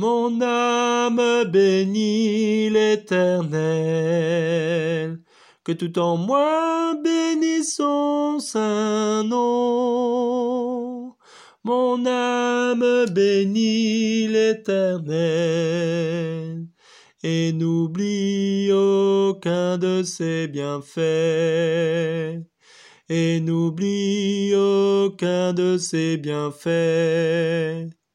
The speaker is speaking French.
Mon âme bénit l'Éternel, que tout en moi bénisse son saint nom. Mon âme bénit l'Éternel, et n'oublie aucun de ses bienfaits, et n'oublie aucun de ses bienfaits.